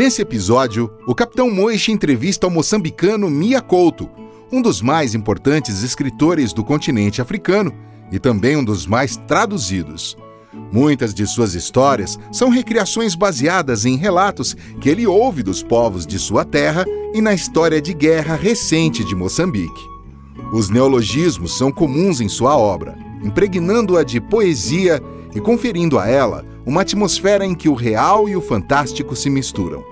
Nesse episódio, o Capitão Moishi entrevista o moçambicano Mia Couto, um dos mais importantes escritores do continente africano e também um dos mais traduzidos. Muitas de suas histórias são recriações baseadas em relatos que ele ouve dos povos de sua terra e na história de guerra recente de Moçambique. Os neologismos são comuns em sua obra, impregnando-a de poesia e conferindo a ela uma atmosfera em que o real e o fantástico se misturam.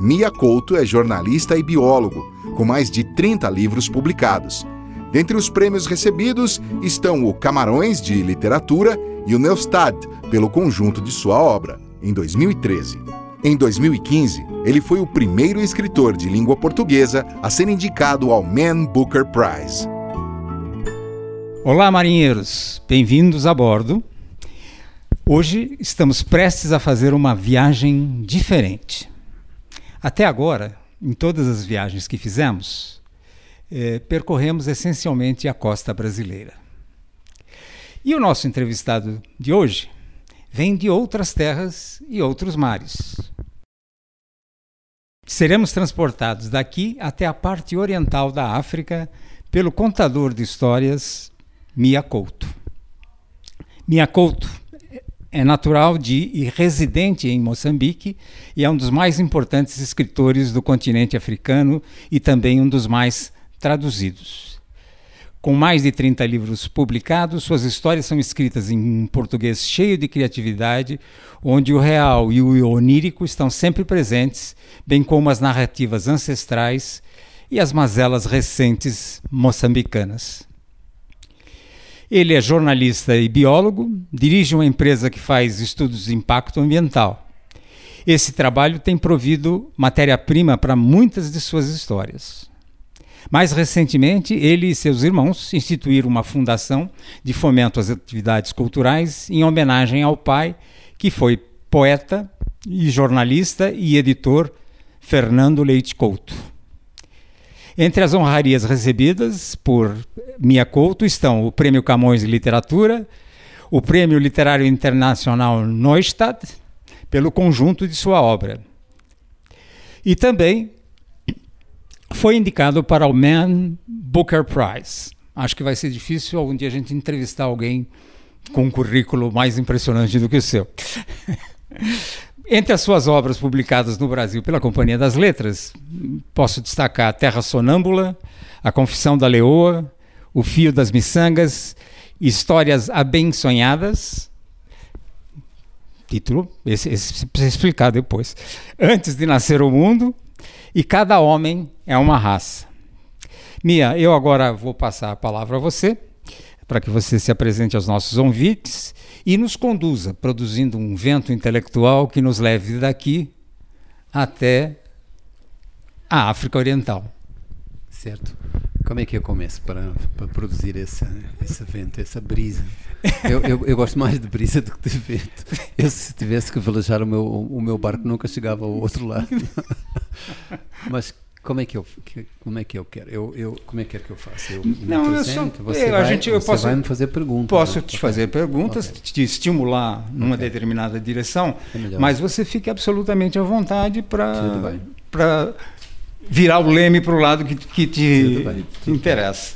Mia Couto é jornalista e biólogo, com mais de 30 livros publicados. Dentre os prêmios recebidos estão o Camarões de Literatura e o Neustad, pelo conjunto de sua obra, em 2013. Em 2015, ele foi o primeiro escritor de língua portuguesa a ser indicado ao Man Booker Prize. Olá, marinheiros! Bem-vindos a bordo. Hoje estamos prestes a fazer uma viagem diferente. Até agora, em todas as viagens que fizemos, eh, percorremos essencialmente a costa brasileira. E o nosso entrevistado de hoje vem de outras terras e outros mares. Seremos transportados daqui até a parte oriental da África pelo contador de histórias Mia Couto. Mia Couto é natural de e residente em Moçambique e é um dos mais importantes escritores do continente africano e também um dos mais traduzidos. Com mais de 30 livros publicados, suas histórias são escritas em português cheio de criatividade, onde o real e o onírico estão sempre presentes, bem como as narrativas ancestrais e as mazelas recentes moçambicanas. Ele é jornalista e biólogo, dirige uma empresa que faz estudos de impacto ambiental. Esse trabalho tem provido matéria-prima para muitas de suas histórias. Mais recentemente, ele e seus irmãos instituíram uma fundação de fomento às atividades culturais em homenagem ao pai, que foi poeta e jornalista e editor Fernando Leite Couto. Entre as honrarias recebidas por Mia Couto estão o Prêmio Camões de Literatura, o Prêmio Literário Internacional Neustadt, pelo conjunto de sua obra. E também foi indicado para o Man Booker Prize. Acho que vai ser difícil algum dia a gente entrevistar alguém com um currículo mais impressionante do que o seu. Entre as suas obras publicadas no Brasil pela Companhia das Letras, posso destacar Terra Sonâmbula, A Confissão da Leoa, O Fio das Miçangas, Histórias Abençonhadas, título, esse, esse precisa explicar depois, Antes de Nascer o Mundo, e Cada Homem é uma Raça. Mia, eu agora vou passar a palavra a você, para que você se apresente aos nossos ouvintes e nos conduza, produzindo um vento intelectual que nos leve daqui até a África Oriental. Certo. Como é que eu começo para, para produzir esse, esse vento, essa brisa? Eu, eu, eu, gosto mais de brisa do que de vento. Eu, se tivesse que velejar o meu, o meu barco, nunca chegava ao outro lado. Mas como é que eu como é que eu quero eu, eu como é que quer que eu faça eu não eu só, você eu, vai, a gente eu posso vai me fazer perguntas posso né? te fazer perguntas okay. te estimular numa okay. determinada direção é mas você fique absolutamente à vontade para para virar o leme para o lado que, que te Tudo Tudo interessa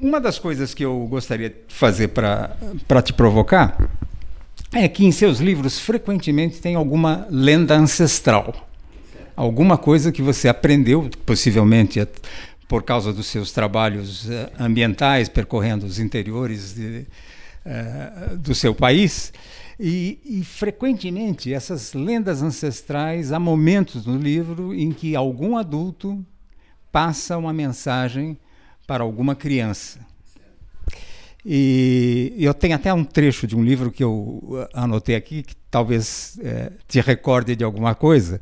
bem. uma das coisas que eu gostaria de fazer para para te provocar é que em seus livros frequentemente tem alguma lenda ancestral alguma coisa que você aprendeu, possivelmente por causa dos seus trabalhos eh, ambientais, percorrendo os interiores de, uh, do seu país. E, e, frequentemente essas lendas ancestrais, há momentos no livro em que algum adulto passa uma mensagem para alguma criança. E eu tenho até um trecho de um livro que eu anotei aqui, que talvez é, te recorde de alguma coisa.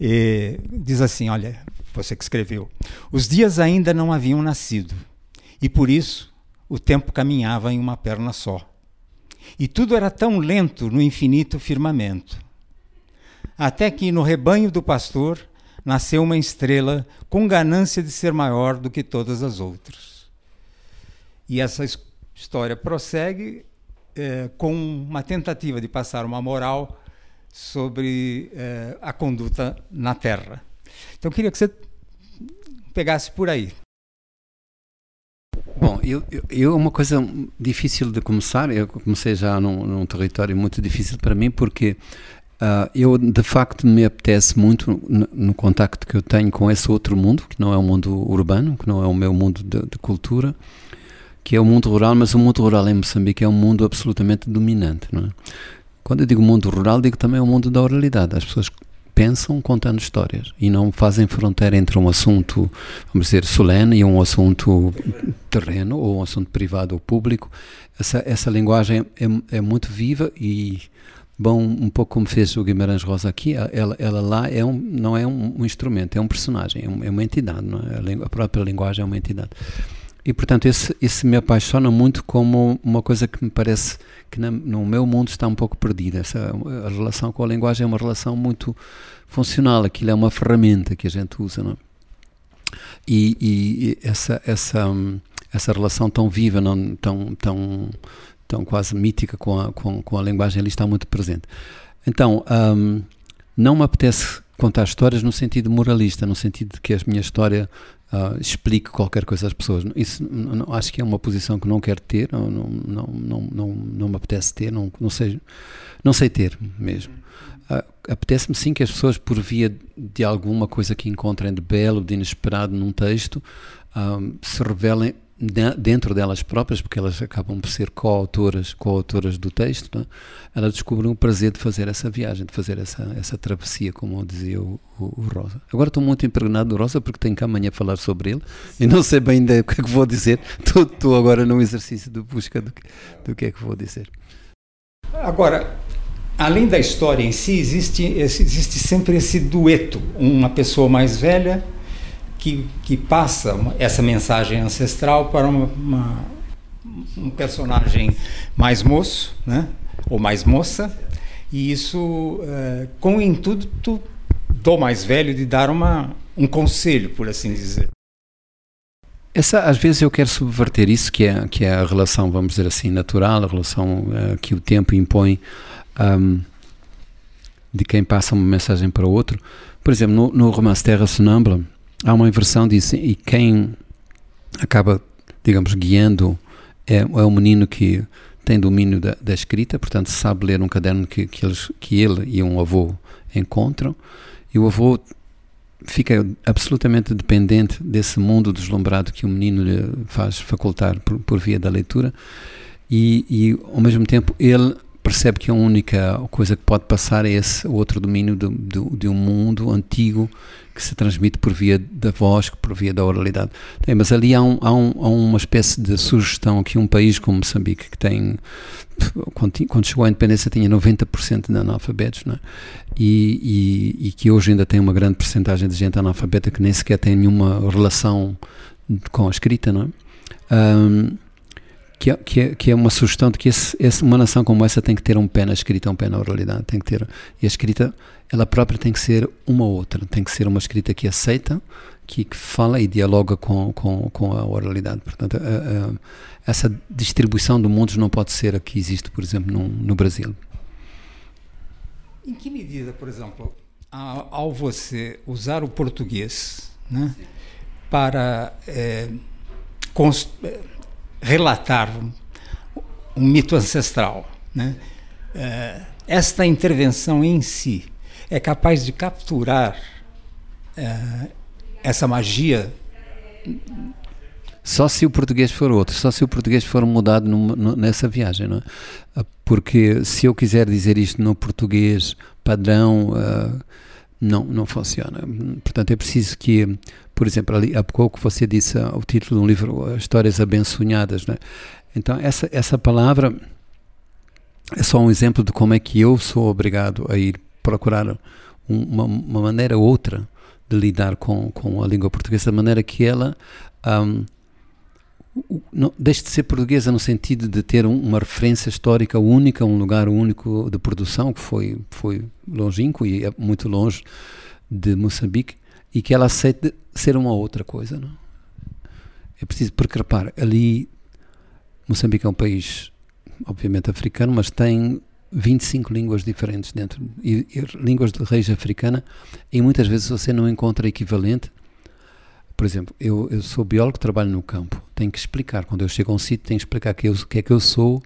E diz assim: Olha, você que escreveu. Os dias ainda não haviam nascido, e por isso o tempo caminhava em uma perna só. E tudo era tão lento no infinito firmamento. Até que no rebanho do pastor nasceu uma estrela com ganância de ser maior do que todas as outras. E essa história prossegue é, com uma tentativa de passar uma moral sobre uh, a conduta na Terra. Então, queria que você pegasse por aí. Bom, eu, eu, uma coisa difícil de começar, eu comecei já num, num território muito difícil para mim, porque uh, eu de facto me apetece muito no, no, contacto que eu tenho com esse outro mundo, que não é o mundo urbano, que não é o meu mundo de, de cultura, que é o mundo rural, mas o mundo rural em Moçambique é um mundo absolutamente dominante, não é? Quando eu digo mundo rural, digo também o mundo da oralidade. As pessoas pensam contando histórias e não fazem fronteira entre um assunto, vamos dizer, solene e um assunto terreno ou um assunto privado ou público. Essa, essa linguagem é, é muito viva e, bom, um pouco como fez o Guimarães Rosa aqui, ela, ela lá é um, não é um, um instrumento, é um personagem, é, é uma entidade, é? a própria linguagem é uma entidade. E, portanto, esse, esse me apaixona muito como uma coisa que me parece que na, no meu mundo está um pouco perdida. Essa, a relação com a linguagem é uma relação muito funcional, aquilo é uma ferramenta que a gente usa. Não? É? E, e essa, essa, essa relação tão viva, não, tão, tão, tão quase mítica com a, com, com a linguagem ali está muito presente. Então, um, não me apetece contar histórias no sentido moralista, no sentido de que a minha história uh, explique qualquer coisa às pessoas. Isso não, acho que é uma posição que não quero ter, não, não, não, não, não, não me apetece ter, não, não, sei, não sei ter mesmo. Uh, Apetece-me sim que as pessoas, por via de alguma coisa que encontrem de belo, de inesperado num texto, uh, se revelem dentro delas próprias, porque elas acabam por ser coautoras, coautoras do texto, é? elas descobrem o prazer de fazer essa viagem, de fazer essa, essa travessia, como dizia o, o, o Rosa. Agora estou muito impregnado do Rosa porque tenho que amanhã falar sobre ele e não sei bem ainda o que é que vou dizer. Estou, estou agora num exercício de busca do que, do que é que vou dizer. Agora, além da história em si, existe, existe sempre esse dueto, uma pessoa mais velha que, que passa essa mensagem ancestral para uma, uma, um personagem mais moço, né? ou mais moça, e isso é, com o intuito do mais velho de dar uma, um conselho, por assim dizer. Essa, às vezes eu quero subverter isso, que é, que é a relação, vamos dizer assim, natural, a relação uh, que o tempo impõe um, de quem passa uma mensagem para o outro. Por exemplo, no, no romance Terra Sonâmbula, há uma inversão disso e quem acaba, digamos, guiando é, é o menino que tem domínio da, da, escrita, portanto sabe ler um caderno que, que, eles, que ele e um avô encontram e o avô fica absolutamente dependente desse mundo deslumbrado que o menino lhe faz facultar por, por via da leitura e, e ao mesmo tempo ele percebe que a única coisa que pode passar é esse outro domínio de, de, de um mundo antigo que se transmite por via da voz, por via da oralidade. Tem, mas ali há, um, há, um, há, uma espécie de sugestão que um país como Moçambique, que tem, quando, chegou à independência, tinha 90% de analfabetos, é? e, e, e, que hoje ainda tem uma grande porcentagem de gente analfabeta que nem sequer tem nenhuma relação com a escrita, não é? Um, que é, que é, que é uma sugestão de que esse, esse, uma nação como essa tem que ter um pé na escrita, um pé na oralidade, tem que ter, e a escrita, ela própria tem que ser uma outra, tem que ser uma escrita que aceita, que, que fala e dialoga com, com, com a oralidade. Portanto, a, a, essa distribuição do mundo não pode ser a que existe, por exemplo, no, no Brasil. Em que medida, por exemplo, ao você usar o português né, para é, relatar um mito ancestral. Né? Uh, esta intervenção em si é capaz de capturar uh, essa magia. Só se o português for outro, só se o português for mudado nessa viagem, não é? Porque se eu quiser dizer isto no português padrão, uh, não, não funciona. Portanto, é preciso que por exemplo, ali há pouco você disse uh, o título de um livro, Histórias Abençonhadas, né? Então, essa, essa palavra é só um exemplo de como é que eu sou obrigado a ir procurar um, uma, uma, maneira outra de lidar com, com a língua portuguesa, de maneira que ela um, não, deixe de ser portuguesa no sentido de ter um, uma referência histórica única, um lugar único de produção, que foi, foi longínquo e é muito longe de Moçambique, e que ela aceite ser uma outra coisa. Não? É preciso, porque ali Moçambique é um país, obviamente, africano, mas tem 25 línguas diferentes dentro, e, e línguas de raiz africana, e muitas vezes você não encontra equivalente. Por exemplo, eu, eu sou biólogo, trabalho no campo, tenho que explicar, quando eu chego a um sítio, tenho que explicar que o que é que eu sou.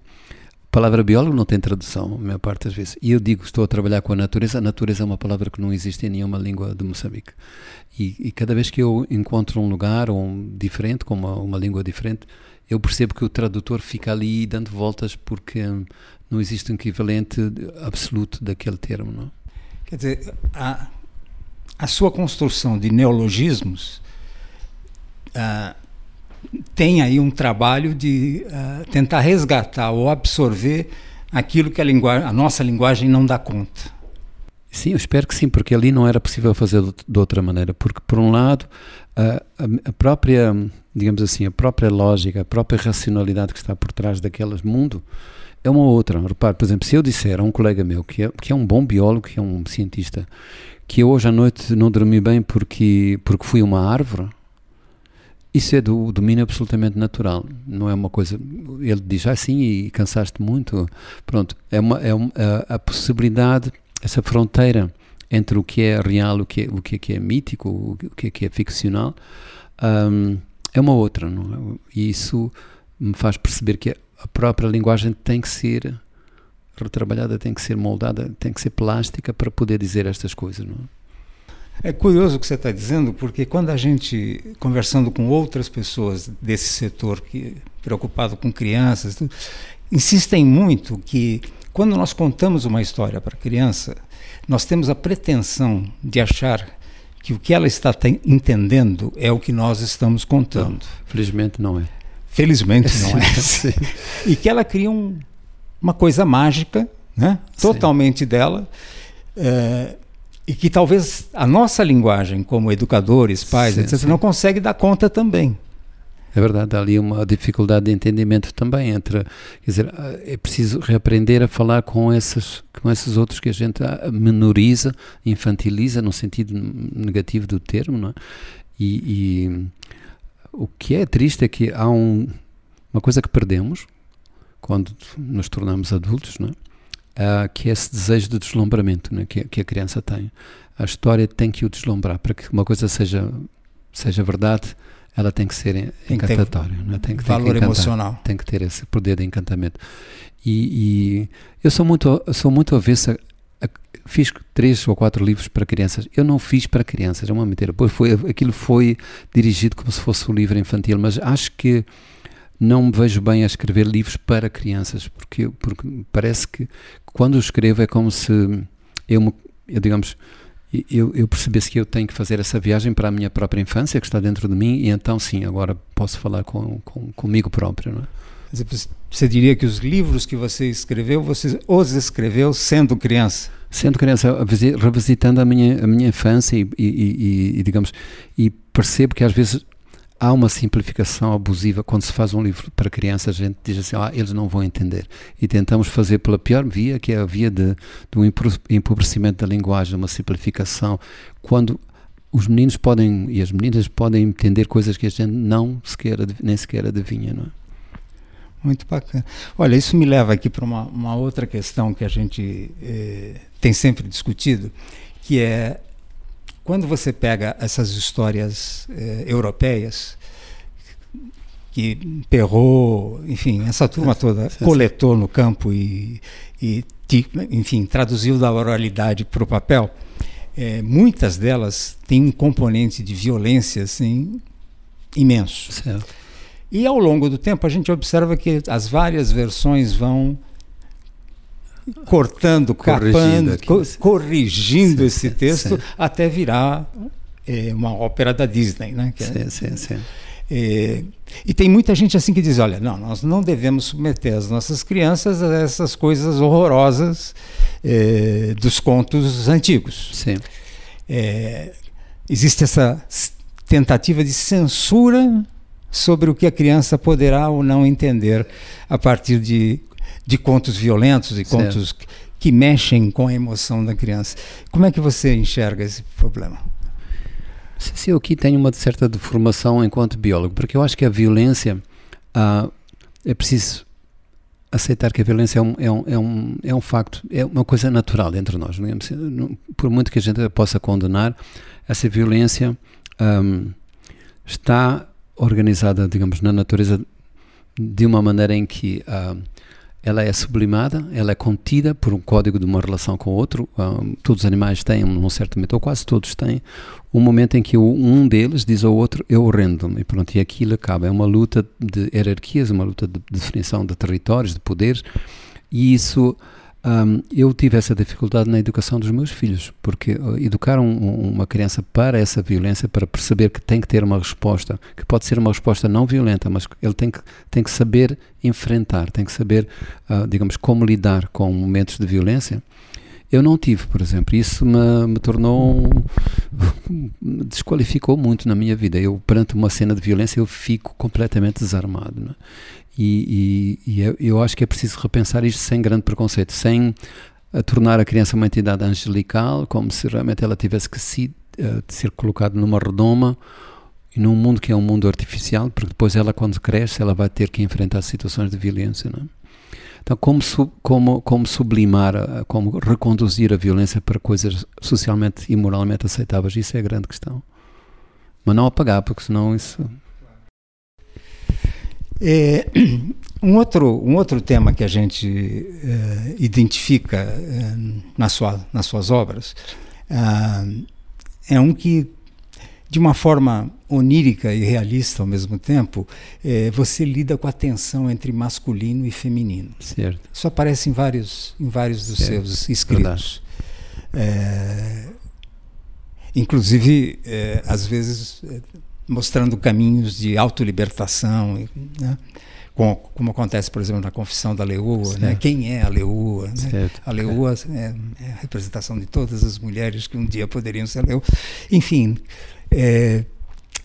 A palavra biólogo não tem tradução, a maior parte das vezes. E eu digo, estou a trabalhar com a natureza, a natureza é uma palavra que não existe em nenhuma língua de Moçambique. E, e cada vez que eu encontro um lugar um, diferente, com uma, uma língua diferente, eu percebo que o tradutor fica ali dando voltas porque hum, não existe um equivalente absoluto daquele termo. Não? Quer dizer, a, a sua construção de neologismos uh, tem aí um trabalho de uh, tentar resgatar ou absorver aquilo que a, a nossa linguagem não dá conta. Sim, eu espero que sim, porque ali não era possível fazer de outra maneira. Porque, por um lado, a, a, própria, digamos assim, a própria lógica, a própria racionalidade que está por trás daquele mundo é uma outra. Repare, por exemplo, se eu disser a um colega meu que é, que é um bom biólogo, que é um cientista, que eu hoje à noite não dormi bem porque, porque fui uma árvore, isso é do domínio absolutamente natural, não é uma coisa. Ele diz assim ah, e cansaste muito. Pronto, é, uma, é a, a possibilidade essa fronteira entre o que é real, o que é, o que é, que é mítico, o que é, que é ficcional, um, é uma outra. Não é? E isso me faz perceber que a própria linguagem tem que ser retrabalhada, tem que ser moldada, tem que ser plástica para poder dizer estas coisas. Não é? É curioso o que você está dizendo, porque quando a gente, conversando com outras pessoas desse setor, que preocupado com crianças, insistem muito que quando nós contamos uma história para a criança, nós temos a pretensão de achar que o que ela está entendendo é o que nós estamos contando. Não, felizmente não é. Felizmente não é. e que ela cria um, uma coisa mágica, né? totalmente Sim. dela, é, e que talvez a nossa linguagem, como educadores, pais, sim, etc., sim. não consegue dar conta também. É verdade, há ali uma dificuldade de entendimento também entre, quer dizer, é preciso reaprender a falar com esses, com esses outros que a gente menoriza, infantiliza no sentido negativo do termo, não é? E, e o que é triste é que há um, uma coisa que perdemos quando nos tornamos adultos, não é? Uh, que é esse desejo de deslumbramento é? que, que a criança tem. A história tem que o deslumbrar para que uma coisa seja, seja verdade ela tem que ser tem encantatória, que é? tem que ter valor encantar, emocional, tem que ter esse poder de encantamento. E, e eu sou muito sou muito avesso a, a, fiz três ou quatro livros para crianças. Eu não fiz para crianças, é uma mentira. Pois foi aquilo foi dirigido como se fosse um livro infantil, mas acho que não me vejo bem a escrever livros para crianças, porque porque parece que quando escrevo é como se eu, eu digamos eu, eu percebesse que eu tenho que fazer essa viagem para a minha própria infância, que está dentro de mim, e então sim, agora posso falar com, com comigo próprio. Não é? Você diria que os livros que você escreveu, você os escreveu sendo criança? Sendo criança, revisitando a minha, a minha infância e, e, e, e digamos, e percebo que às vezes há uma simplificação abusiva quando se faz um livro para crianças, a gente diz assim, ah, eles não vão entender. E tentamos fazer pela pior via, que é a via de, do empobrecimento da linguagem, uma simplificação, quando os meninos podem e as meninas podem entender coisas que a gente não sequer, nem sequer adivinha, não é? Muito bacana. Olha, isso me leva aqui para uma, uma, outra questão que a gente eh, tem sempre discutido, que é quando você pega essas histórias eh, europeias, que Perrault, enfim, essa turma toda coletou no campo e, e enfim, traduziu da oralidade para o papel, eh, muitas delas têm um componente de violência assim, imenso. Certo. E ao longo do tempo a gente observa que as várias versões vão cortando, capando, co corrigindo sim, esse texto sim. até virar é, uma ópera da Disney, né? Que é sim, sim, sim. É, e tem muita gente assim que diz, olha, não, nós não devemos submeter as nossas crianças a essas coisas horrorosas é, dos contos antigos. Sim. É, existe essa tentativa de censura sobre o que a criança poderá ou não entender a partir de de contos violentos e contos que, que mexem com a emoção da criança. Como é que você enxerga esse problema? Se eu aqui tenho uma certa deformação enquanto biólogo, porque eu acho que a violência uh, é preciso aceitar que a violência é um, é um, é um, é um facto, é uma coisa natural entre nós. Por muito que a gente possa condenar, essa violência um, está organizada, digamos, na natureza de uma maneira em que uh, ela é sublimada, ela é contida por um código de uma relação com o outro. Um, todos os animais têm, num certo momento, ou quase todos têm, um momento em que um deles diz ao outro, eu rendo-me, e pronto, e aquilo acaba. É uma luta de hierarquias, uma luta de definição de territórios, de poderes, e isso um, eu tive essa dificuldade na educação dos meus filhos, porque uh, educar um, uma criança para essa violência, para perceber que tem que ter uma resposta, que pode ser uma resposta não violenta, mas ele tem que, tem que saber enfrentar, tem que saber, uh, digamos, como lidar com momentos de violência. Eu não tive, por exemplo, isso me, me tornou, me desqualificou muito na minha vida. Eu, perante uma cena de violência, eu fico completamente desarmado. Né? E, e, e, eu acho que é preciso repensar isto sem grande preconceito, sem a eh, tornar a criança uma entidade angelical, como se realmente ela tivesse que se, uh, ser colocada numa redoma e num mundo que é um mundo artificial, porque depois ela, quando cresce, ela vai ter que enfrentar situações de violência. Não é? Então, como, como, como sublimar, eh, como reconduzir a violência para coisas socialmente e moralmente aceitáveis, isso é a grande questão. Mas não apagar, porque senão isso é, um, outro, um outro tema que a gente é, identifica é, na sua, nas suas obras ah, é um que, de uma forma onírica e realista ao mesmo tempo, é, você lida com a tensão entre masculino e feminino. Certo. Isso aparece em vários, em vários dos certo. seus escritos. É, inclusive, é, às vezes mostrando caminhos de autolibertação, né? como, como, acontece, por exemplo, na Confissão da Leoa, né? quem é a Leoa? Né? A Leoa é, é, a representação de todas as mulheres que um dia poderiam ser Leoa. Enfim, é,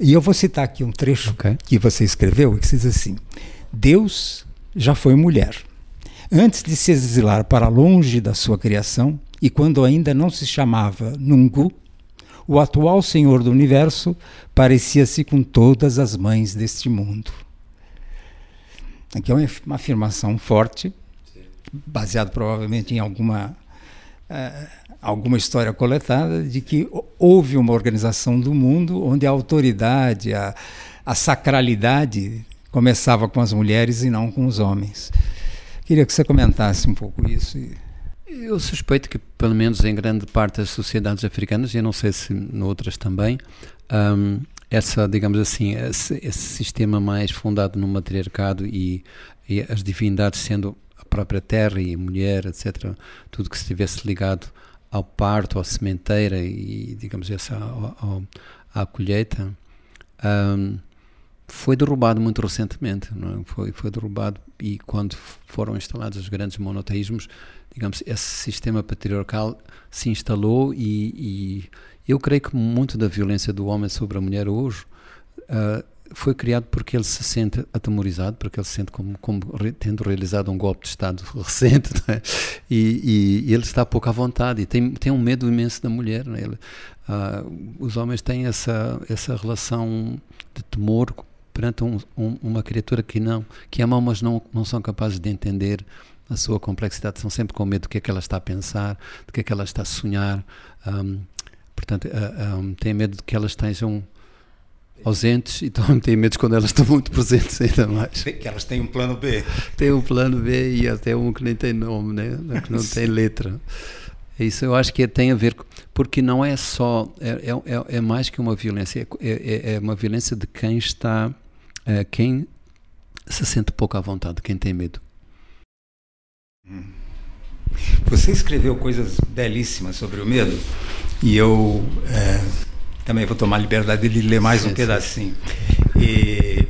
e eu vou citar aqui um trecho okay. que você escreveu, que diz assim, Deus já foi mulher. Antes de se exilar para longe da sua criação, e quando ainda não se chamava Nungu, o atual Senhor do Universo parecia-se com todas as mães deste mundo. Aqui é uma afirmação forte, baseada provavelmente em alguma, uh, alguma história coletada, de que houve uma organização do mundo onde a autoridade, a, a sacralidade começava com as mulheres e não com os homens. Queria que você comentasse um pouco isso. E... Eu suspeito que, pelo menos em grande parte das sociedades africanas, e não sei se noutras também, um, essa, digamos assim, esse, esse, sistema mais fundado no matriarcado e, e, as divindades sendo a própria terra e a mulher, etc., tudo que estivesse ligado ao parto, à sementeira e, digamos, essa, ao, ao, à colheita, um, foi derrubado muito recentemente. É? Foi, foi derrubado e quando foram instalados os grandes monoteísmos, digamos, esse sistema patriarcal se instalou e, e, eu creio que muito da violência do homem sobre a mulher hoje uh, foi criado porque ele se sente atemorizado, porque ele se sente como, como tendo realizado um golpe de Estado recente, é? e, e, ele está pouco à vontade e tem, tem um medo imenso da mulher. É? Ele, uh, os homens têm essa, essa relação de temor perante um, um, uma criatura que não que amam, mas não, não são capazes de entender a sua complexidade, são sempre com medo do que é que ela está a pensar, do que é que ela está a sonhar. Um, portanto, uh, têm medo de que elas estejam ausentes e também têm medo quando elas estão muito presentes ainda mais. Que elas têm um plano B. Tem um plano B e até um que nem tem nome, né? que não tem letra. Isso eu acho que tem a ver, porque não é só, é, é, é mais que uma violência, é, é, é uma violência de quem está, uh, quem se sente pouco à vontade, quem tem medo. Você escreveu coisas belíssimas sobre o medo e eu é, também vou tomar a liberdade de ler mais sim, um pedacinho. E,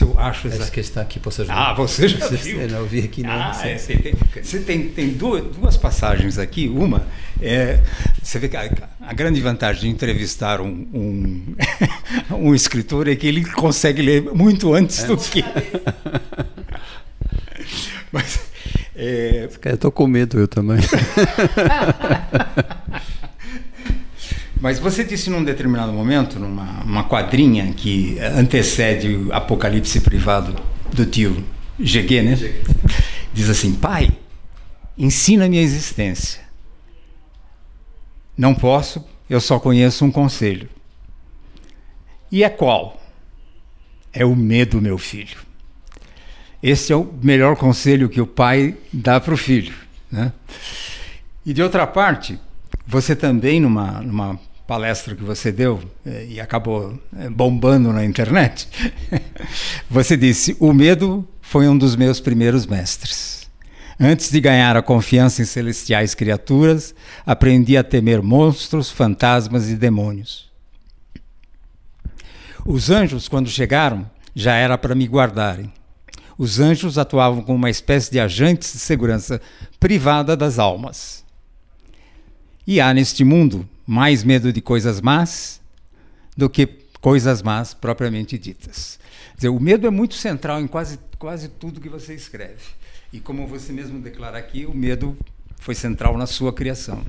se eu acho. Acho que está aqui, posso ajudar. Ah, você já viu? Eu não vi aqui não. Ah, é, você tem, você tem, tem duas, duas, passagens aqui. Uma é, você vê que a, a grande vantagem de entrevistar um, um, um, escritor é que ele consegue ler muito antes é. do que... Mas é... Eu estou com medo, eu também. Mas você disse num determinado momento, numa uma quadrinha que antecede o Apocalipse Privado do tio GG, né? diz assim: Pai, ensina-me a existência. Não posso, eu só conheço um conselho. E é qual? É o medo, meu filho. Esse é o melhor conselho que o pai dá para o filho. Né? E de outra parte, você também, numa, numa palestra que você deu eh, e acabou eh, bombando na internet, você disse: O medo foi um dos meus primeiros mestres. Antes de ganhar a confiança em celestiais criaturas, aprendi a temer monstros, fantasmas e demônios. Os anjos, quando chegaram, já era para me guardarem. Os anjos atuavam como uma espécie de agentes de segurança privada das almas. E há neste mundo mais medo de coisas más do que coisas más propriamente ditas. Dizer, o medo é muito central em quase, quase tudo que você escreve. E como você mesmo declara aqui, o medo foi central na sua criação.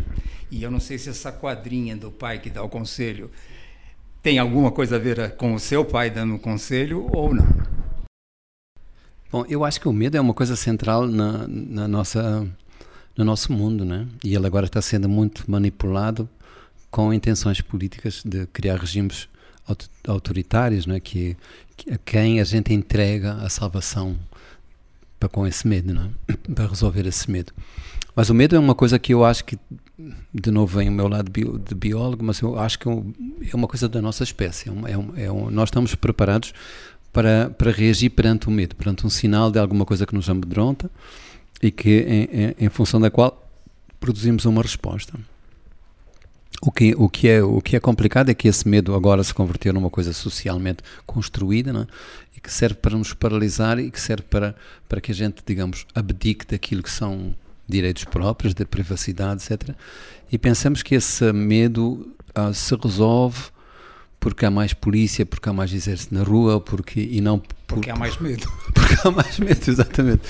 E eu não sei se essa quadrinha do pai que dá o conselho tem alguma coisa a ver com o seu pai dando um conselho ou não. Bom, eu acho que o medo é uma coisa central na, na nossa, no nosso mundo, né? E ele agora está sendo muito manipulado com intenções políticas de criar regimes autoritários, não é? que, que a quem a gente entrega a salvação para com esse medo, não é? para resolver esse medo. Mas o medo é uma coisa que eu acho que, de novo, vem o meu lado de biólogo, mas eu acho que é uma coisa da nossa espécie. É um, é um, é um, nós estamos preparados para, para reagir perante o medo, perante um sinal de alguma coisa que nos amedronta e que, em, em, em função da qual, produzimos uma resposta. O que, o, que é, o que é complicado é que esse medo agora se converteu numa coisa socialmente construída né? e que serve para nos paralisar e que serve para, para que a gente, digamos, abdique daquilo que são direitos próprios, da privacidade, etc. E pensamos que esse medo ah, se resolve porque há mais polícia, porque há mais exército na rua, porque e não porque há mais medo. Porque há mais medo, exatamente.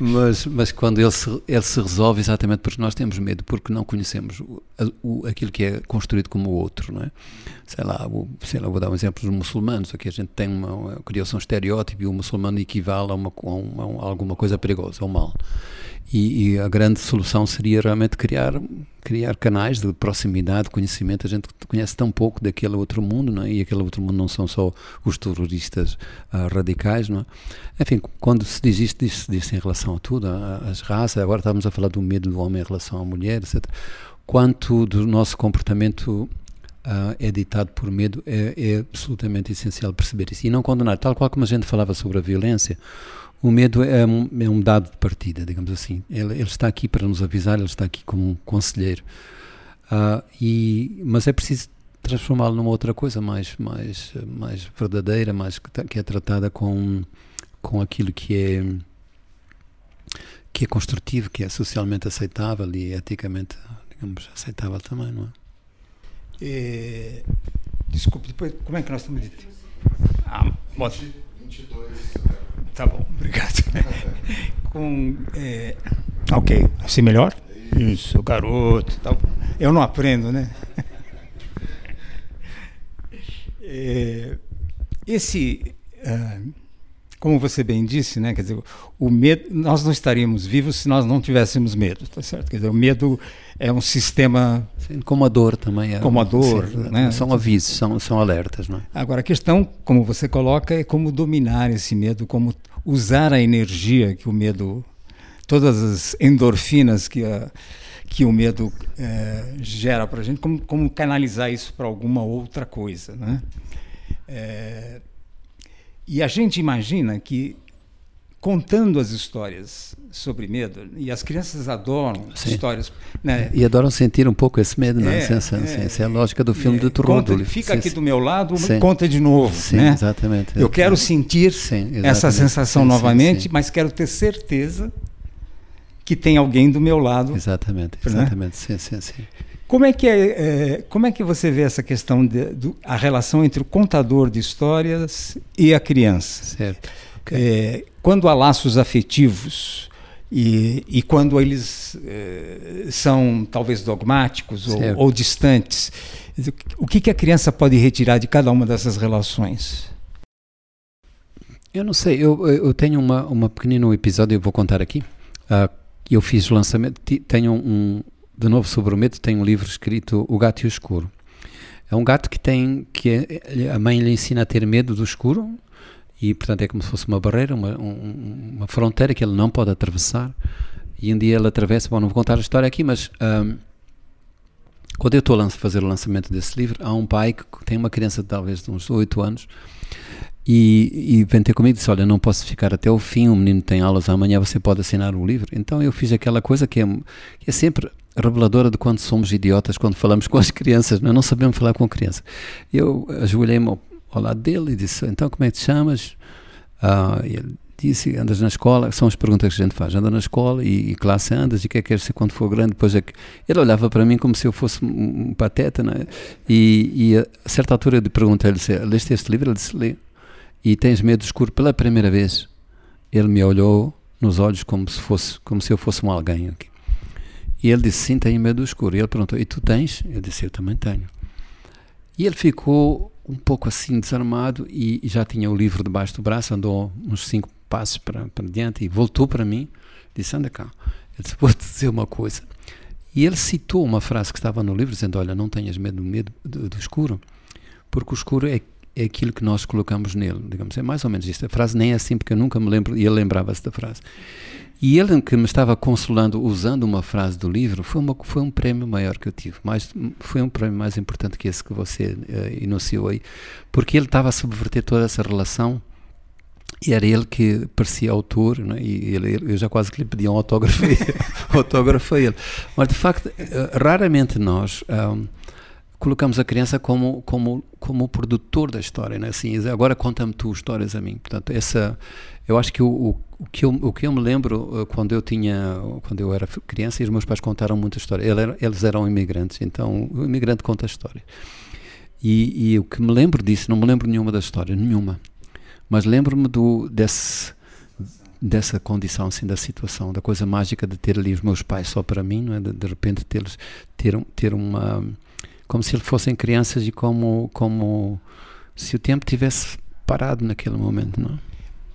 Mas, mas quando ele se, ele se resolve exatamente porque nós temos medo, porque não conhecemos o, o, aquilo que é construído como o outro, não é? Sei lá, o, sei lá, vou dar um exemplo dos muçulmanos, aqui a gente tem uma, uma criou-se um estereótipo e o muçulmano equivale a, uma, a, uma, a alguma coisa perigosa, ao mal. E, e, a grande solução seria realmente criar criar canais de proximidade, de conhecimento. A gente conhece tão pouco daquele outro mundo, não é? e aquele outro mundo não são só os terroristas uh, radicais. Não é? Enfim, quando se diz isto, diz-se diz em relação a tudo, às raças. Agora estamos a falar do medo do homem em relação à mulher, etc. Quanto do nosso comportamento Uh, é ditado por medo, é, é, absolutamente essencial perceber isso. E não condenar, tal qual como a gente falava sobre a violência, o medo é um, é um dado de partida, digamos assim. Ele, ele, está aqui para nos avisar, ele está aqui como um conselheiro. Uh, e, mas é preciso transformá-lo numa outra coisa mais, mais, mais verdadeira, mais que, que é tratada com, com aquilo que é que é construtivo, que é socialmente aceitável e eticamente, digamos, aceitável também, não é? é desculpe, depois, como é que nós estamos dito? Ah, 22 Tá bom, obrigado. Com, é, ok, assim melhor? Isso, garoto. Tá Eu não aprendo, né? É, esse, uh, como você bem disse, né? Quer dizer, o medo, nós não estaríamos vivos se nós não tivéssemos medo, tá certo? Quer dizer, o medo é um sistema Sim, como a dor também é. Como a dor, sim, né? São avisos, são, são alertas, não é? Agora a questão, como você coloca, é como dominar esse medo, como usar a energia que o medo, todas as endorfinas que, a, que o medo é, gera para a gente, como, como canalizar isso para alguma outra coisa. Né? É, e a gente imagina que contando as histórias sobre medo e as crianças adoram Sim. histórias né? e adoram sentir um pouco esse medo né? é, essa, é, essa é a lógica do filme é, do fica aqui do meu lado sim. conta de novo sim, né? exatamente eu quero sentir essa sensação novamente mas quero ter certeza que tem alguém do meu lado exatamente né? exatamente sim, sim, sim. Como é que é, é, como é que você vê essa questão de, do, a relação entre o contador de histórias e a criança? Certo. É, quando há laços afetivos e, e quando eles é, são talvez dogmáticos ou, ou, distantes, o que, que a criança pode retirar de cada uma dessas relações? Eu não sei, eu, eu tenho uma, uma pequenino episódio, eu vou contar aqui. Uh, eu fiz o lançamento, tenho um, de novo sobre o medo, tenho um livro escrito O Gato e o Escuro. É um gato que tem, que é, a mãe lhe ensina a ter medo do escuro e, portanto, é como se fosse uma barreira, uma, um, uma fronteira que ele não pode atravessar. E um dia ele atravessa, bom, não vou contar a história aqui, mas um, quando eu estou a fazer o lançamento desse livro, há um pai que tem uma criança de talvez de uns 8 anos e, e vem ter comigo e disse: Olha, não posso ficar até o fim, o menino tem aulas amanhã, você pode assinar o livro. Então eu fiz aquela coisa que é, que é sempre reveladora de quando somos idiotas quando falamos com as crianças, não, é? não sabemos falar com criança. Eu ajoelhei-me ao, lado dele e disse: Então, como é que te chamas? Ah, ele disse: Andas na escola? São as perguntas que a gente faz. Anda na escola e, e classe andas? E o que é que queres ser quando for grande? Depois é que. Ele olhava para mim como se eu fosse um, pateta, não é? E, e a certa altura eu perguntei-lhe: Leste este livro? Ele disse: Lê e tens medo escuro pela primeira vez. Ele me olhou nos olhos como se fosse, como se eu fosse um alguém aqui. E ele disse: Sim, tenho medo escuro. E ele perguntou: E tu tens? Eu disse: Eu também tenho. E ele ficou um pouco assim desarmado e, já tinha o livro debaixo do braço, andou uns cinco passos para, para diante e voltou para mim. Disse: Anda cá. Ele disse: Vou-te dizer uma coisa. E ele citou uma frase que estava no livro, dizendo: Olha, não tenhas medo do medo do, do escuro, porque o escuro é é aquilo que nós colocamos nele, digamos, é mais ou menos isto. A frase nem é assim porque eu nunca me lembro, e ele lembrava-se da frase. E ele que me estava consolando usando uma frase do livro foi, uma, foi um prémio maior que eu tive, mais, foi um prémio mais importante que esse que você uh, enunciou aí, porque ele estava a subverter toda essa relação e era ele que parecia autor, é? e ele, eu já quase que lhe pedi um autógrafo, autógrafo a ele. Mas de facto, uh, raramente nós. Um, colocamos a criança como como como o produtor da história, né? Assim, agora conta-me tu histórias a mim. Portanto, essa eu acho que o, o, o, que eu o que eu me lembro uh, quando eu tinha quando eu era criança e os meus pais contaram muita história. Eles eram imigrantes, então o imigrante conta a história. E, e o que me lembro disso, não me lembro nenhuma da história, nenhuma. Mas lembro-me do desse dessa condição, assim, da situação, da coisa mágica de ter ali os meus pais só para mim, não é? De, de repente ter, ter, ter uma como se eles fossem crianças e como, como se o tempo tivesse parado naquele momento, não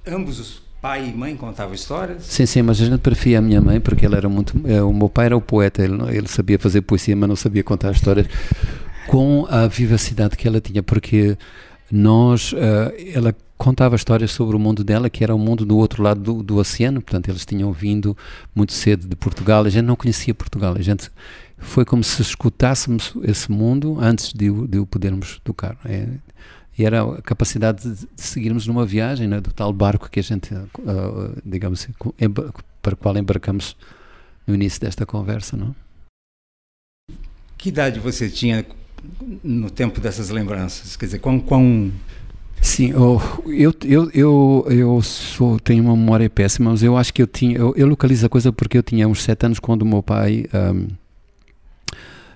é? Ambos os pai e mãe contavam histórias? Sim, sim, mas a gente preferia a minha mãe porque ela era muito. É, o meu pai era o poeta, ele, ele sabia fazer poesia, mas não sabia contar histórias com a vivacidade que ela tinha, porque nós. Uh, ela contava histórias sobre o mundo dela, que era o mundo do outro lado do, do oceano, portanto, eles tinham vindo muito cedo de Portugal, a gente não conhecia Portugal, a gente foi como se escutássemos esse mundo antes de, de o podermos tocar. É, e era a capacidade de, seguirmos numa viagem, né, do tal barco que a gente, uh, digamos, para o qual embarcamos no início desta conversa, não? Que idade você tinha no tempo dessas lembranças? Quer dizer, quão, quão... Sim, eu, eu, eu, eu, eu sou, tenho uma memória péssima, mas eu acho que eu tinha, eu, eu localizo a coisa porque eu tinha uns sete anos quando o meu pai um,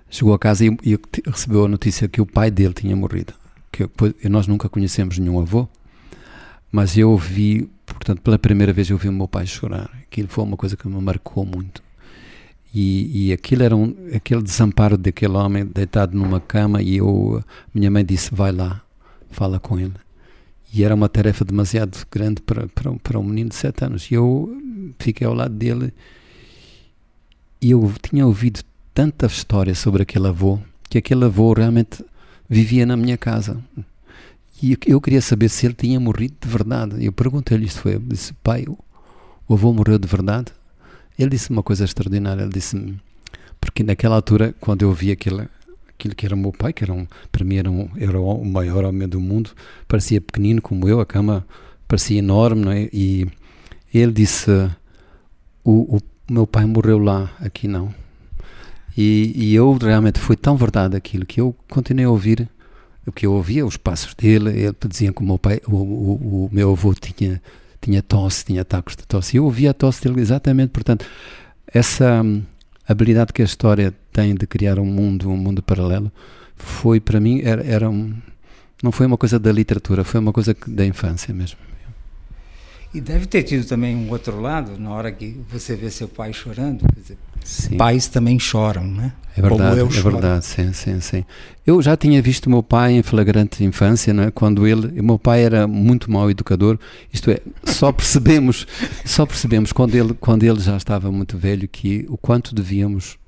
chegou a casa e, e, recebeu a notícia que o pai dele tinha morrido. Que nós nunca conhecemos nenhum avô, mas eu vi, portanto, pela primeira vez eu vi o meu pai chorar. Aquilo foi uma coisa que me marcou muito. E, e aquilo era um, aquele desamparo daquele homem deitado numa cama e eu, minha mãe disse, vai lá, fala com ele. E era uma tarefa demasiado grande para, para, para um menino de sete anos. E eu fiquei ao lado dele e eu tinha ouvido tanta história sobre aquele avô que aquele avô realmente vivia na minha casa. E eu queria saber se ele tinha morrido de verdade. Eu perguntei-lhe isto foi, disse, pai, o avô morreu de verdade? Ele disse uma coisa extraordinária, ele disse porque naquela altura, quando eu vi aquele, aquilo que era o meu pai, que era um, para mim era, um, era o maior homem do mundo, parecia pequenino como eu, a cama parecia enorme, é? e ele disse, o, o meu pai morreu lá, aqui não. E, e, eu realmente foi tão verdade aquilo que eu continuei a ouvir o que eu ouvia, os passos dele. Ele dizia que o meu pai, o, o, o meu avô tinha tinha tosse, tinha ataques de tosse. E eu ouvia a tosse dele exatamente. Portanto, essa hum, habilidade que a história tem de criar um mundo, um mundo paralelo, foi para mim era, era um, não foi uma coisa da literatura, foi uma coisa da infância mesmo. E deve ter tido também um outro lado, na hora que você vê seu pai chorando. Dizer, pais também choram, né? É verdade, é verdade, sim, sim, sim. Eu já tinha visto meu pai em flagrante infância, né? quando ele, meu pai era muito mau educador, isto é, só percebemos, só percebemos quando ele, quando ele já estava muito velho que o quanto devíamos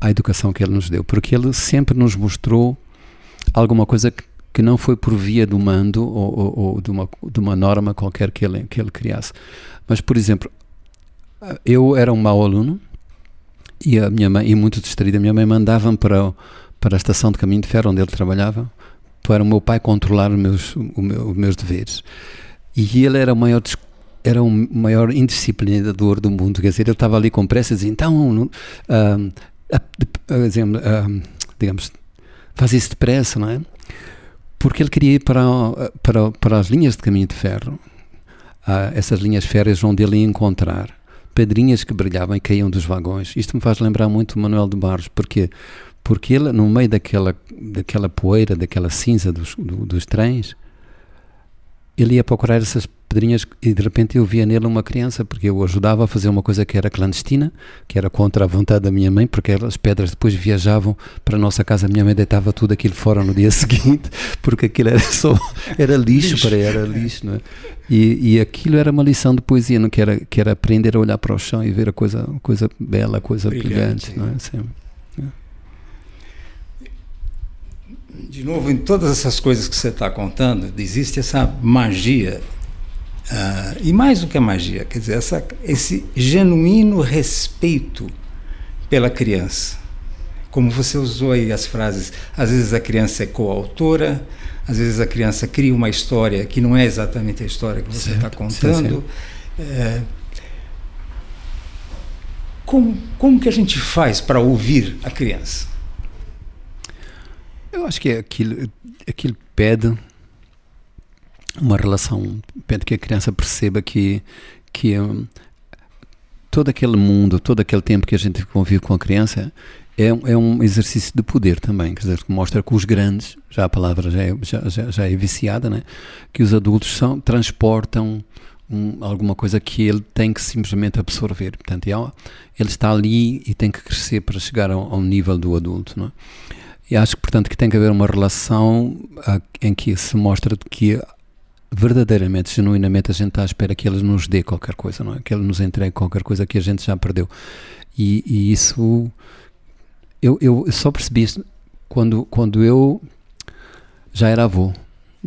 à educação que ele nos deu, porque ele sempre nos mostrou alguma coisa que, que não foi por via do mando ou, ou, ou, de, uma, de uma norma qualquer que ele, que ele criasse. Mas, por exemplo, eu era um mau aluno e a minha mãe, e muito distraída, a minha mãe mandava-me para, para a estação de caminho de ferro onde ele trabalhava para o meu pai controlar os meus, o meu, os meus deveres. E ele era o maior era o maior indisciplinador do mundo, quer dizer, ele estava ali com pressa e então, uh, uh, uh, digamos, faz isso depressa, não é? Porque ele queria ir para, para, para as linhas de caminho de ferro, uh, essas linhas férreas onde ele ia encontrar. Pedrinhas que brilhavam e caíam dos vagões. Isto me faz lembrar muito Manuel de Barros, porque porque ele, no meio daquela, daquela poeira, daquela cinza dos, do, dos trens, ele ia procurar essas pedrinhas e de repente eu via nele uma criança, porque eu ajudava a fazer uma coisa que era clandestina, que era contra a vontade da minha mãe, porque as pedras depois viajavam para a nossa casa, a minha mãe deitava tudo aquilo fora no dia seguinte, porque aquilo era só, era lixo, lixo. para era lixo, não é? E, e aquilo era uma lição de poesia, não? Que, era, que era aprender a olhar para o chão e ver a coisa, coisa bela, a coisa brilhante, não é? Sim. De novo, em todas essas coisas que você está contando, existe essa magia. Uh, e mais do que a magia, quer dizer, essa, esse genuíno respeito pela criança. Como você usou aí as frases, às vezes a criança é coautora, às vezes a criança cria uma história que não é exatamente a história que você está contando. Sim, sim. É, como, como que a gente faz para ouvir a criança? Eu acho que é aquilo, aquilo pede uma relação, pede que a criança perceba que, que um, todo aquele mundo, todo aquele tempo que a gente convive com a criança é, é um exercício de poder também, quer dizer, mostra que os grandes, já a palavra já é, já, já, já é viciada, né? que os adultos são, transportam um, alguma coisa que ele tem que simplesmente absorver. Portanto, ele está ali e tem que crescer para chegar ao, ao nível do adulto. Não é? E acho, portanto, que tem que haver uma relação uh, em que se mostra que verdadeiramente, genuinamente, a gente está à espera que ele nos dê qualquer coisa, não é? Que ele nos entregue qualquer coisa que a gente já perdeu. E, e isso, eu, eu só percebi isso quando, quando eu já era avô.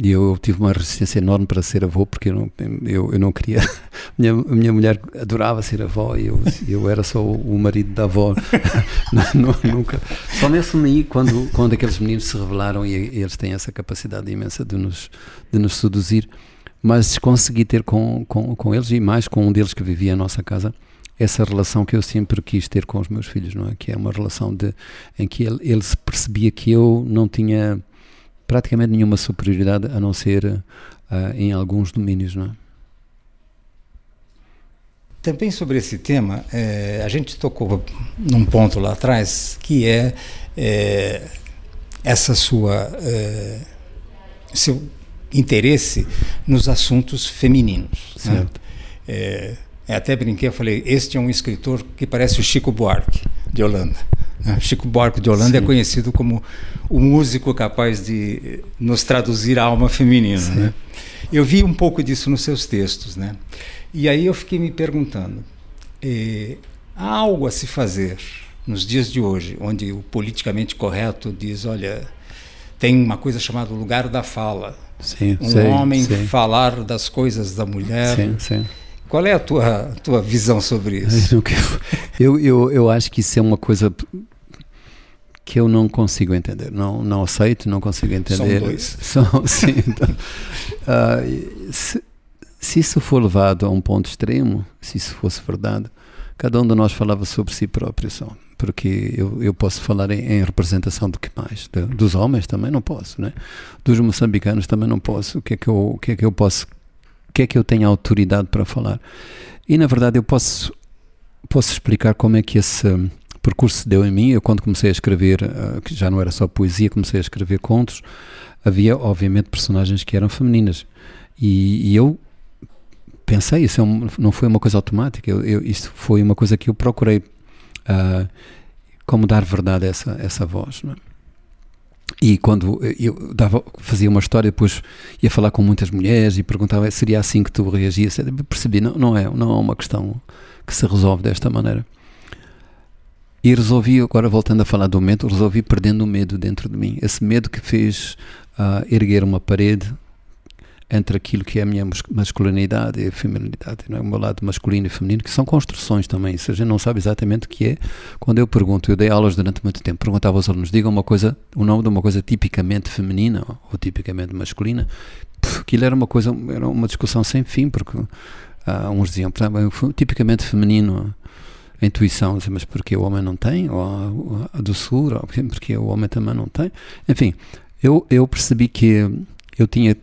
E eu tive uma resistência enorme para ser avô, porque eu não, eu, eu não queria. minha, minha mulher adorava ser avó e eu, eu era só o marido da avó. não, nunca. Só nesse aí, quando, quando aqueles meninos se revelaram e, eles têm essa capacidade imensa de nos, de nos seduzir, mas consegui ter com, com, com eles e mais com um deles que vivia em nossa casa essa relação que eu sempre quis ter com os meus filhos, não é? Que é uma relação de, em que ele, ele percebia que eu não tinha praticamente nenhuma superioridade a não ser uh, em alguns domínios, não é? Também sobre esse tema, é, a gente tocou num ponto lá atrás que é, é essa sua é, seu interesse nos assuntos femininos. Né? Né? até brinquei, eu falei, este é um escritor que parece o Chico Buarque de Holanda. Né? Chico Buarque de Holanda é Sim. é conhecido como o músico capaz de nos traduzir a alma feminina. Né? Eu vi um pouco disso nos seus textos. Né? E aí eu fiquei me perguntando: eh, há algo a se fazer nos dias de hoje, onde o politicamente correto diz: olha, tem uma coisa chamada lugar da fala. Sim, um sei, homem sei. falar das coisas da mulher. Sim, sim. Qual é a tua, tua visão sobre isso? Eu, eu, eu acho que isso é uma coisa que eu não consigo entender. Não, não aceito, não consigo entender. São dois. São, sim, então, uh, se, se isso for levado a um ponto extremo, se isso fosse verdade, cada um de nós falava sobre si próprio só. Porque eu, eu posso falar em, em representação do que mais? De, dos homens também não posso, né? Dos moçambicanos também não posso. O que é que eu, o que é que eu posso que é que eu tenho autoridade para falar? E na verdade eu posso, posso explicar como é que esse percurso se deu em mim. Eu, quando comecei a escrever, uh, que já não era só poesia, comecei a escrever contos, havia obviamente personagens que eram femininas. E, e eu pensei, isso é um, não foi uma coisa automática, eu, eu, isto foi uma coisa que eu procurei uh, como dar verdade a essa, essa voz. Não é? E quando eu dava, fazia uma história, depois ia falar com muitas mulheres e perguntava seria assim que tu reagias. Percebi, não, não, é, não é uma questão que se resolve desta maneira. E resolvi, agora voltando a falar do medo, resolvi perdendo o medo dentro de mim. Esse medo que fez uh, erguer uma parede entre aquilo que é a minha masculinidade e a feminilidade, não é? o meu lado masculino e feminino, que são construções também, se a gente não sabe exatamente o que é, quando eu pergunto, eu dei aulas durante muito tempo, perguntava aos alunos, digam uma coisa, o nome de uma coisa tipicamente feminina ou tipicamente masculina, pff, aquilo era uma coisa, era uma discussão sem fim, porque uh, uns diziam, tipicamente feminino, a intuição, mas porque o homem não tem, ou a, a doçura, ou porque o homem também não tem, enfim, eu, eu percebi que eu tinha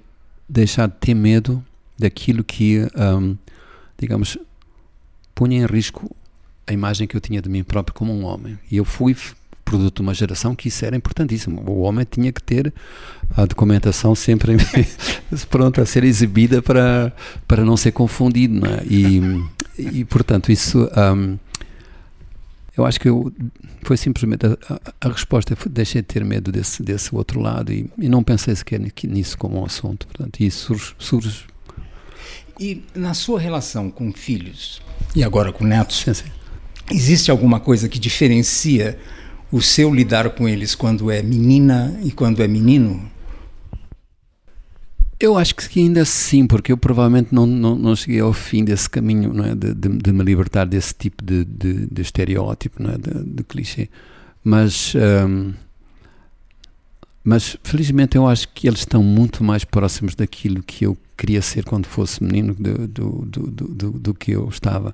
deixar de ter medo daquilo que, um, digamos, punha em risco a imagem que eu tinha de mim próprio como um homem. E eu fui produto de uma geração que isso era importantíssimo. O homem tinha que ter a documentação sempre pronta a ser exibida para, para não ser confundido. Não é? e, e, portanto, isso. Um, eu acho que eu, foi simplesmente a, a, a, resposta deixei de ter medo desse, desse outro lado e, e não pensei sequer nisso como um assunto. Portanto, isso surge, surge. E na sua relação com filhos e agora com netos, sim, sim. existe alguma coisa que diferencia o seu lidar com eles quando é menina e quando é menino? Eu acho que ainda sim, porque eu provavelmente não, não, não cheguei ao fim desse caminho não é? de, de, de me libertar desse tipo de, de, de estereótipo, não é? de, de clichê. Mas, um, mas felizmente eu acho que eles estão muito mais próximos daquilo que eu queria ser quando fosse menino do, do, do, do, do que eu estava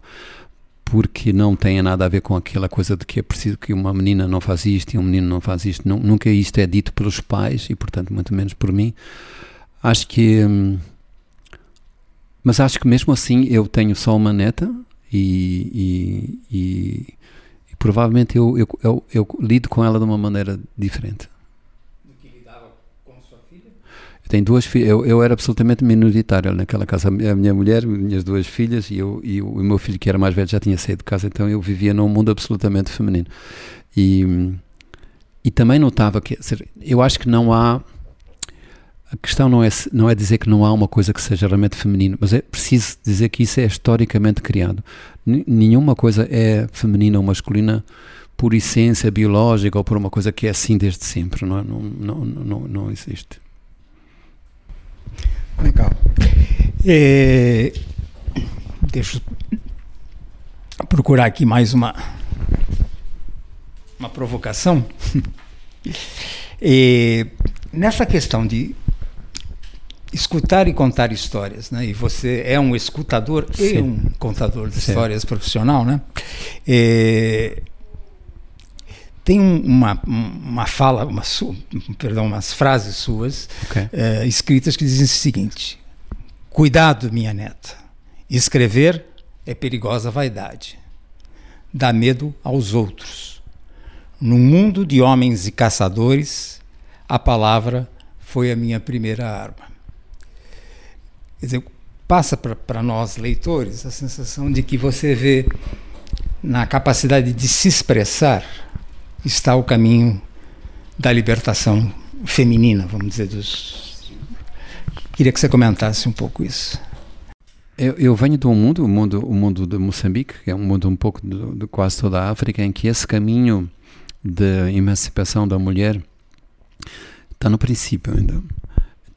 porque não tem nada a ver com aquela coisa de que é preciso que uma menina não faz isto e um menino não faz isto. Nunca isto é dito pelos pais e, portanto, muito menos por mim. Acho que. Hum, mas acho que mesmo assim eu tenho só uma neta e, e, e, e provavelmente eu, eu, eu, eu, lido com ela de uma maneira diferente. Do que lidava com sua filha? Eu tenho duas filhas, eu, eu era absolutamente minoritário naquela casa. A minha mulher, minhas duas filhas e, eu, e o meu filho, que era mais velho, já tinha saído de casa, então eu vivia num mundo absolutamente feminino. E, e também notava que, eu acho que não há a questão não é, não é dizer que não há uma coisa que seja realmente feminino, mas é preciso dizer que isso é historicamente criado. Nenhuma coisa é feminina ou masculina por essência biológica ou por uma coisa que é assim desde sempre. Não, é? não, não, não, não existe. Legal. É, deixa eu procurar aqui mais uma, uma provocação. É, nessa questão de escutar e contar histórias, né? E você é um escutador Sim. e um contador de Sim. histórias profissional, né? É, tem uma, uma fala, uma su, perdão, umas frases suas okay. é, escritas que dizem o seguinte: Cuidado, minha neta. Escrever é perigosa vaidade. Dá medo aos outros. No mundo de homens e caçadores, a palavra foi a minha primeira arma. Quer dizer, passa para nós, leitores, a sensação de que você vê na capacidade de se expressar está o caminho da libertação feminina, vamos dizer, dos. Queria que você comentasse um pouco isso. Eu, eu venho de um mundo, o mundo, o mundo de Moçambique, que é um mundo um pouco de, de quase toda a África, em que esse caminho de emancipação da mulher está no princípio ainda. Então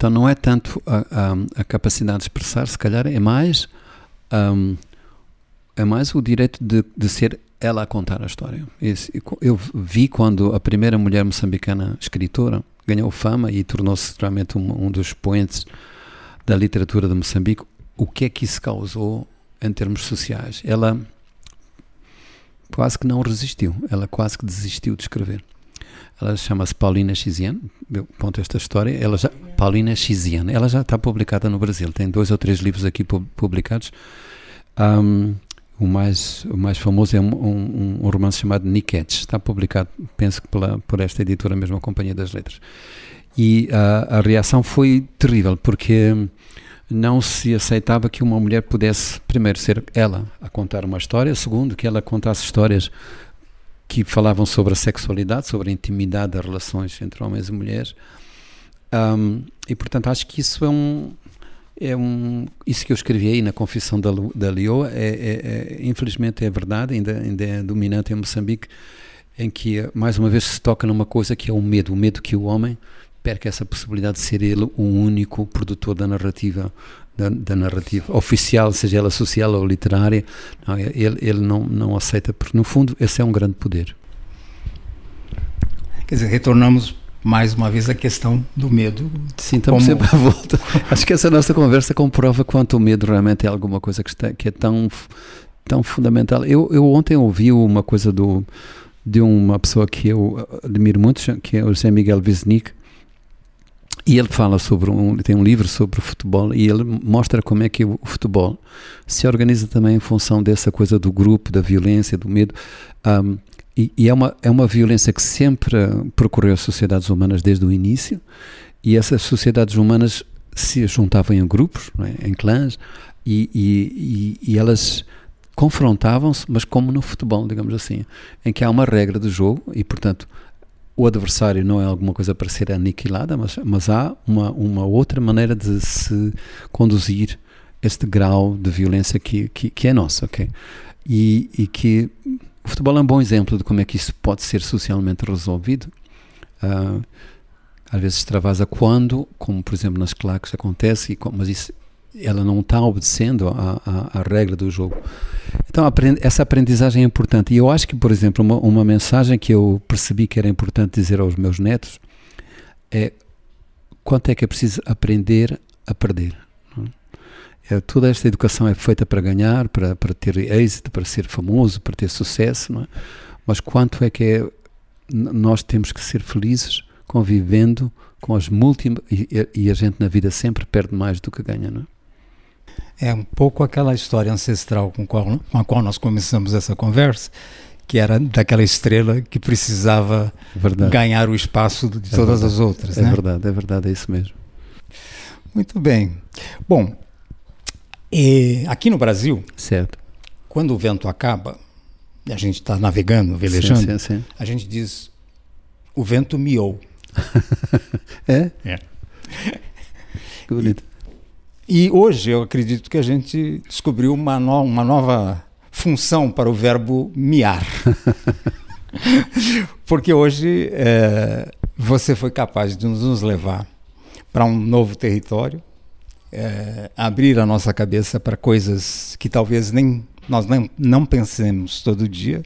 não é tanto a, a, a capacidade de expressar, se calhar é mais um, é mais o direito de, de ser ela a contar a história. Esse, eu vi quando a primeira mulher moçambicana escritora ganhou fama e tornou-se realmente um, um dos expoentes da literatura de Moçambique, o que é que isso causou em termos sociais? Ela quase que não resistiu, ela quase que desistiu de escrever. Ela chama-se Paulina Xiziane, eu conto esta história. Ela já, Paulina Xiziane, ela já está publicada no Brasil, tem dois ou três livros aqui publicados. Um, o mais, o mais famoso é um, um, um romance chamado Niquetes, está publicado, penso que pela, por esta editora mesmo, a Companhia das Letras. E uh, a reação foi terrível, porque não se aceitava que uma mulher pudesse, primeiro, ser ela a contar uma história, segundo, que ela contasse histórias que falavam sobre a sexualidade, sobre a intimidade das relações entre homens e mulheres. Um, e, portanto, acho que isso é um. É um, isso que eu escrevi aí na Confissão da, da Lioa, é, é, é, infelizmente é verdade, ainda, ainda é dominante em Moçambique, em que mais uma vez se toca numa coisa que é o medo, o medo que o homem perca essa possibilidade de ser ele o único produtor da narrativa da, da, narrativa oficial, seja ela social ou literária, não, ele, ele não, não aceita, porque no fundo esse é um grande poder. Quer dizer, retornamos mais uma vez à questão do medo. Sim, estamos como... sempre à volta. Acho que essa nossa conversa comprova quanto o medo realmente é alguma coisa que, está, que é tão, tão fundamental. Eu, eu ontem ouvi uma coisa do, de uma pessoa que eu admiro muito, que é o José Miguel Wisnik, e ele fala sobre um, tem um livro sobre o futebol e ele mostra como é que o futebol se organiza também em função dessa coisa do grupo, da violência, do medo. Um, e, e, é, uma, é uma violência que sempre percorreu as sociedades humanas desde o início, e essas sociedades humanas se juntavam em grupos, é? em clãs, e, e, e elas confrontavam-se, mas como no futebol, digamos assim, em que há uma regra do jogo e, portanto, o adversário não é alguma coisa para ser aniquilada, mas, mas há uma, uma outra maneira de se conduzir este grau de violência que, que, que é nosso, ok? E, e, que o futebol é um bom exemplo de como é que isso pode ser socialmente resolvido. Uh, às vezes extravasa quando, como por exemplo nas claques acontece, mas isso ela não está obedecendo à regra do jogo. Então, essa aprendizagem é importante. E eu acho que, por exemplo, uma, uma mensagem que eu percebi que era importante dizer aos meus netos é quanto é que é preciso aprender a perder. É? É, toda esta educação é feita para ganhar, para, para ter êxito, para ser famoso, para ter sucesso, é? mas quanto é que é, nós temos que ser felizes convivendo com as múltiplas. E, e, a gente na vida sempre perde mais do que ganha, não é? É um pouco aquela história ancestral com, qual, com a qual nós começamos essa conversa, que era daquela estrela que precisava verdade. ganhar o espaço de é todas verdade. as outras. É né? verdade, é verdade, é isso mesmo. Muito bem. Bom, aqui no Brasil, certo. quando o vento acaba, a gente está navegando, velejando, sim, sim, sim. a gente diz o vento miou. é? É. Que bonito. E hoje eu acredito que a gente descobriu uma, no, uma nova função para o verbo miar. Porque hoje é, você foi capaz de nos levar para um novo território, é, abrir a nossa cabeça para coisas que talvez nem nós não, não pensemos todo dia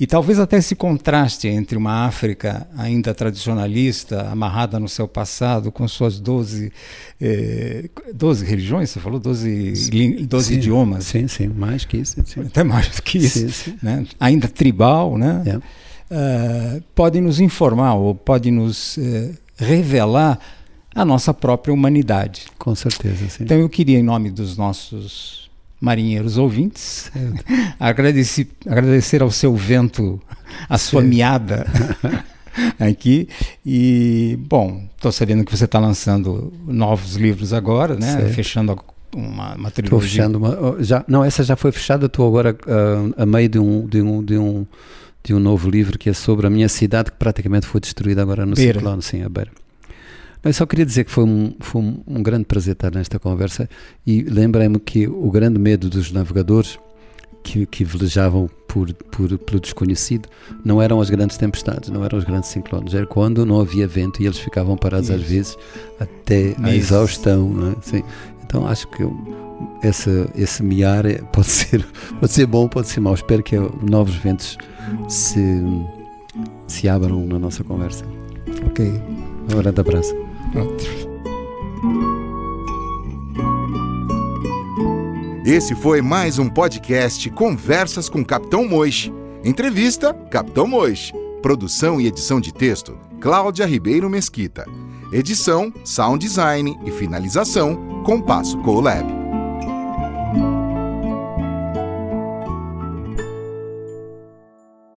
e talvez até esse contraste entre uma África ainda tradicionalista, amarrada no seu passado, com suas 12, eh, 12 religiões, você falou? 12, 12 sim, idiomas. Sim, sim, mais que isso. Sim. Até mais do que isso. Sim. Né? Ainda tribal, né? Yeah. Uh, pode nos informar ou pode nos uh, revelar a nossa própria humanidade. Com certeza, sim. Então eu queria, em nome dos nossos marinheiros ouvintes, agradecer, agradecer ao seu vento, a sua Sim. miada aqui. E, bom, estou sabendo que você está lançando novos livros agora, né? Fechando uma, uma trilogia. Estou fechando uma. Já, não, essa já foi fechada, estou agora uh, a meio de um, de, um, de, um, de um novo livro que é sobre a minha cidade que praticamente foi destruída agora no Beira. ciclone, sim, a Beira. Eu só queria dizer que foi um, foi um grande prazer estar nesta conversa e lembrei-me que o grande medo dos navegadores que, que velejavam por, por, pelo desconhecido não eram as grandes tempestades, não eram os grandes ciclones, era quando não havia vento e eles ficavam parados Isso. às vezes até a exaustão. É? Então acho que esse, esse miar é, pode ser, pode ser bom, pode ser mau. Espero que novos ventos se, se abram na nossa conversa. Ok. Um grande abraço. Esse foi mais um podcast Conversas com Capitão Mois. Entrevista Capitão Mois. Produção e edição de texto Cláudia Ribeiro Mesquita. Edição, sound design e finalização Compasso Colab.